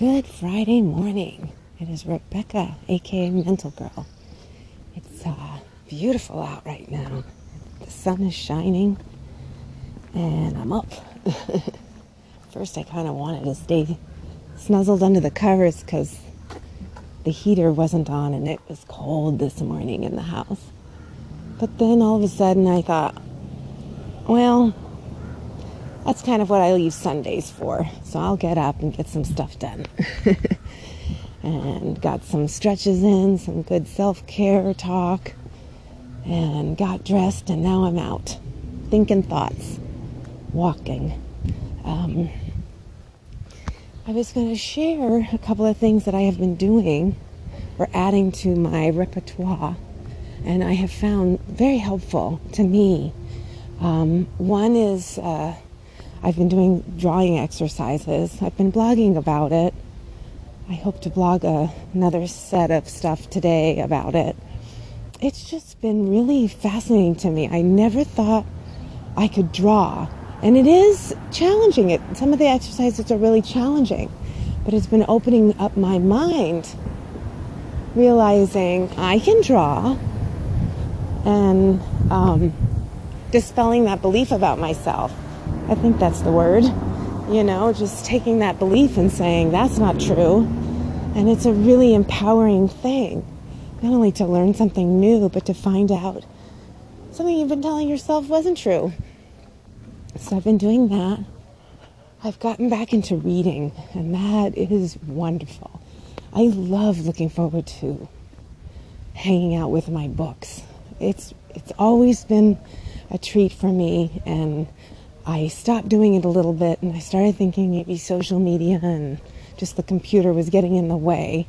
Good Friday morning. It is Rebecca, aka Mental Girl. It's uh, beautiful out right now. The sun is shining, and I'm up. First, I kind of wanted to stay snuzzled under the covers because the heater wasn't on and it was cold this morning in the house. But then all of a sudden, I thought, well, that's kind of what I leave Sundays for. So I'll get up and get some stuff done. and got some stretches in, some good self care talk, and got dressed, and now I'm out thinking thoughts, walking. Um, I was going to share a couple of things that I have been doing or adding to my repertoire, and I have found very helpful to me. Um, one is uh, I've been doing drawing exercises. I've been blogging about it. I hope to blog a, another set of stuff today about it. It's just been really fascinating to me. I never thought I could draw. And it is challenging. It some of the exercises are really challenging, but it's been opening up my mind, realizing I can draw, and um, dispelling that belief about myself. I think that's the word. You know, just taking that belief and saying that's not true. And it's a really empowering thing, not only to learn something new, but to find out something you've been telling yourself wasn't true. So I've been doing that. I've gotten back into reading, and that is wonderful. I love looking forward to hanging out with my books. It's it's always been a treat for me, and I stopped doing it a little bit and I started thinking maybe social media and just the computer was getting in the way.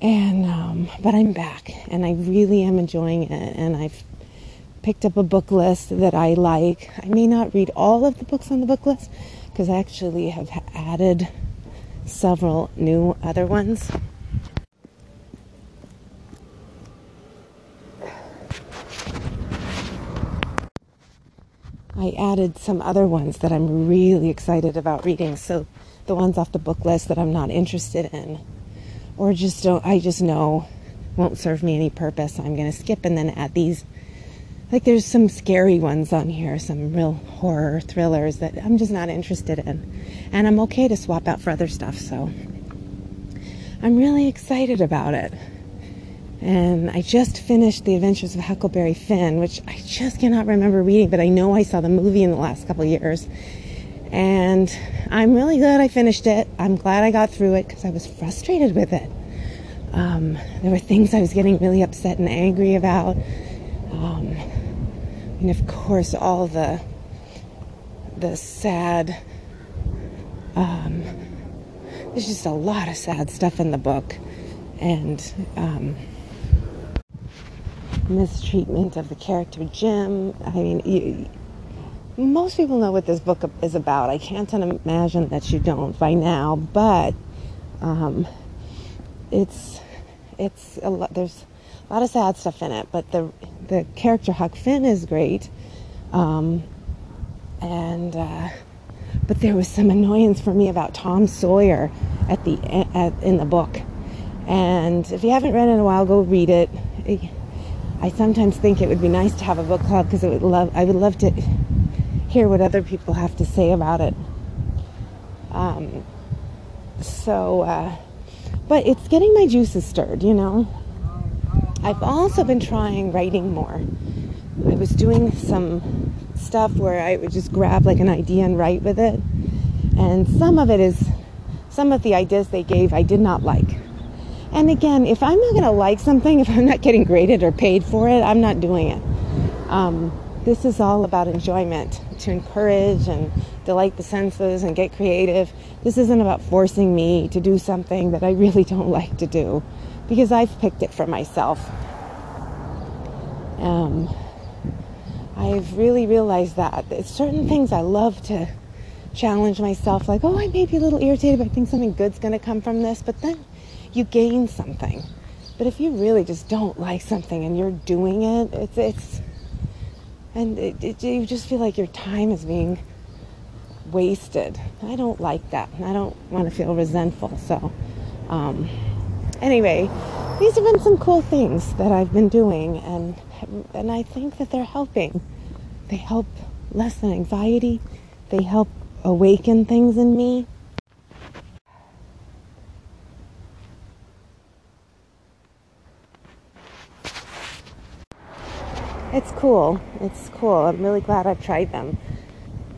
And, um, but I'm back and I really am enjoying it. And I've picked up a book list that I like. I may not read all of the books on the book list because I actually have added several new other ones. I added some other ones that I'm really excited about reading. So the ones off the book list that I'm not interested in, or just don't, I just know won't serve me any purpose. I'm going to skip and then add these. Like there's some scary ones on here, some real horror thrillers that I'm just not interested in. And I'm okay to swap out for other stuff. So I'm really excited about it. And I just finished The Adventures of Huckleberry Finn, which I just cannot remember reading, but I know I saw the movie in the last couple years. And I'm really glad I finished it. I'm glad I got through it because I was frustrated with it. Um, there were things I was getting really upset and angry about. Um, and of course, all the the sad. Um, there's just a lot of sad stuff in the book, and um, mistreatment of the character Jim. I mean, you, most people know what this book is about. I can't imagine that you don't by now, but um, it's it's a lot. There's a lot of sad stuff in it, but the the character Huck Finn is great, um, and uh, but there was some annoyance for me about Tom Sawyer at the at, in the book, and if you haven't read it in a while, go read it. I sometimes think it would be nice to have a book club because it would love I would love to hear what other people have to say about it. Um, so, uh, but it's getting my juices stirred, you know. I've also been trying writing more. I was doing some stuff where I would just grab like an idea and write with it. And some of it is, some of the ideas they gave I did not like. And again, if I'm not going to like something, if I'm not getting graded or paid for it, I'm not doing it. Um, this is all about enjoyment, to encourage and delight the senses and get creative. This isn't about forcing me to do something that I really don't like to do because I've picked it for myself. Um, I've really realized that certain things I love to challenge myself, like, oh, I may be a little irritated, but I think something good's going to come from this. But then you gain something. But if you really just don't like something and you're doing it, it's it's and it, it, you just feel like your time is being wasted. I don't like that. I don't want to feel resentful. So, um, anyway, these have been some cool things that I've been doing, and and I think that they're helping. They help lessen anxiety. They help awaken things in me. It's cool. It's cool. I'm really glad I've tried them.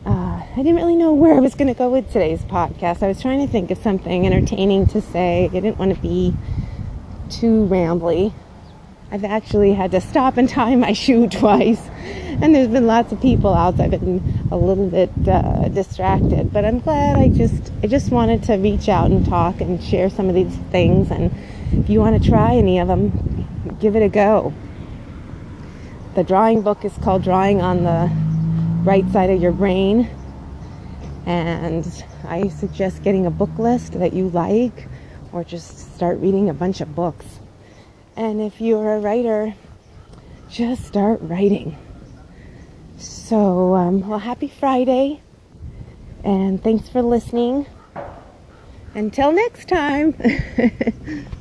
Uh, I didn't really know where I was going to go with today's podcast. I was trying to think of something entertaining to say. I didn't want to be too rambly. I've actually had to stop and tie my shoe twice, and there's been lots of people out. I've been a little bit uh, distracted, but I'm glad. I just I just wanted to reach out and talk and share some of these things. And if you want to try any of them, give it a go. The drawing book is called Drawing on the Right Side of Your Brain. And I suggest getting a book list that you like or just start reading a bunch of books. And if you're a writer, just start writing. So, um, well, happy Friday. And thanks for listening. Until next time.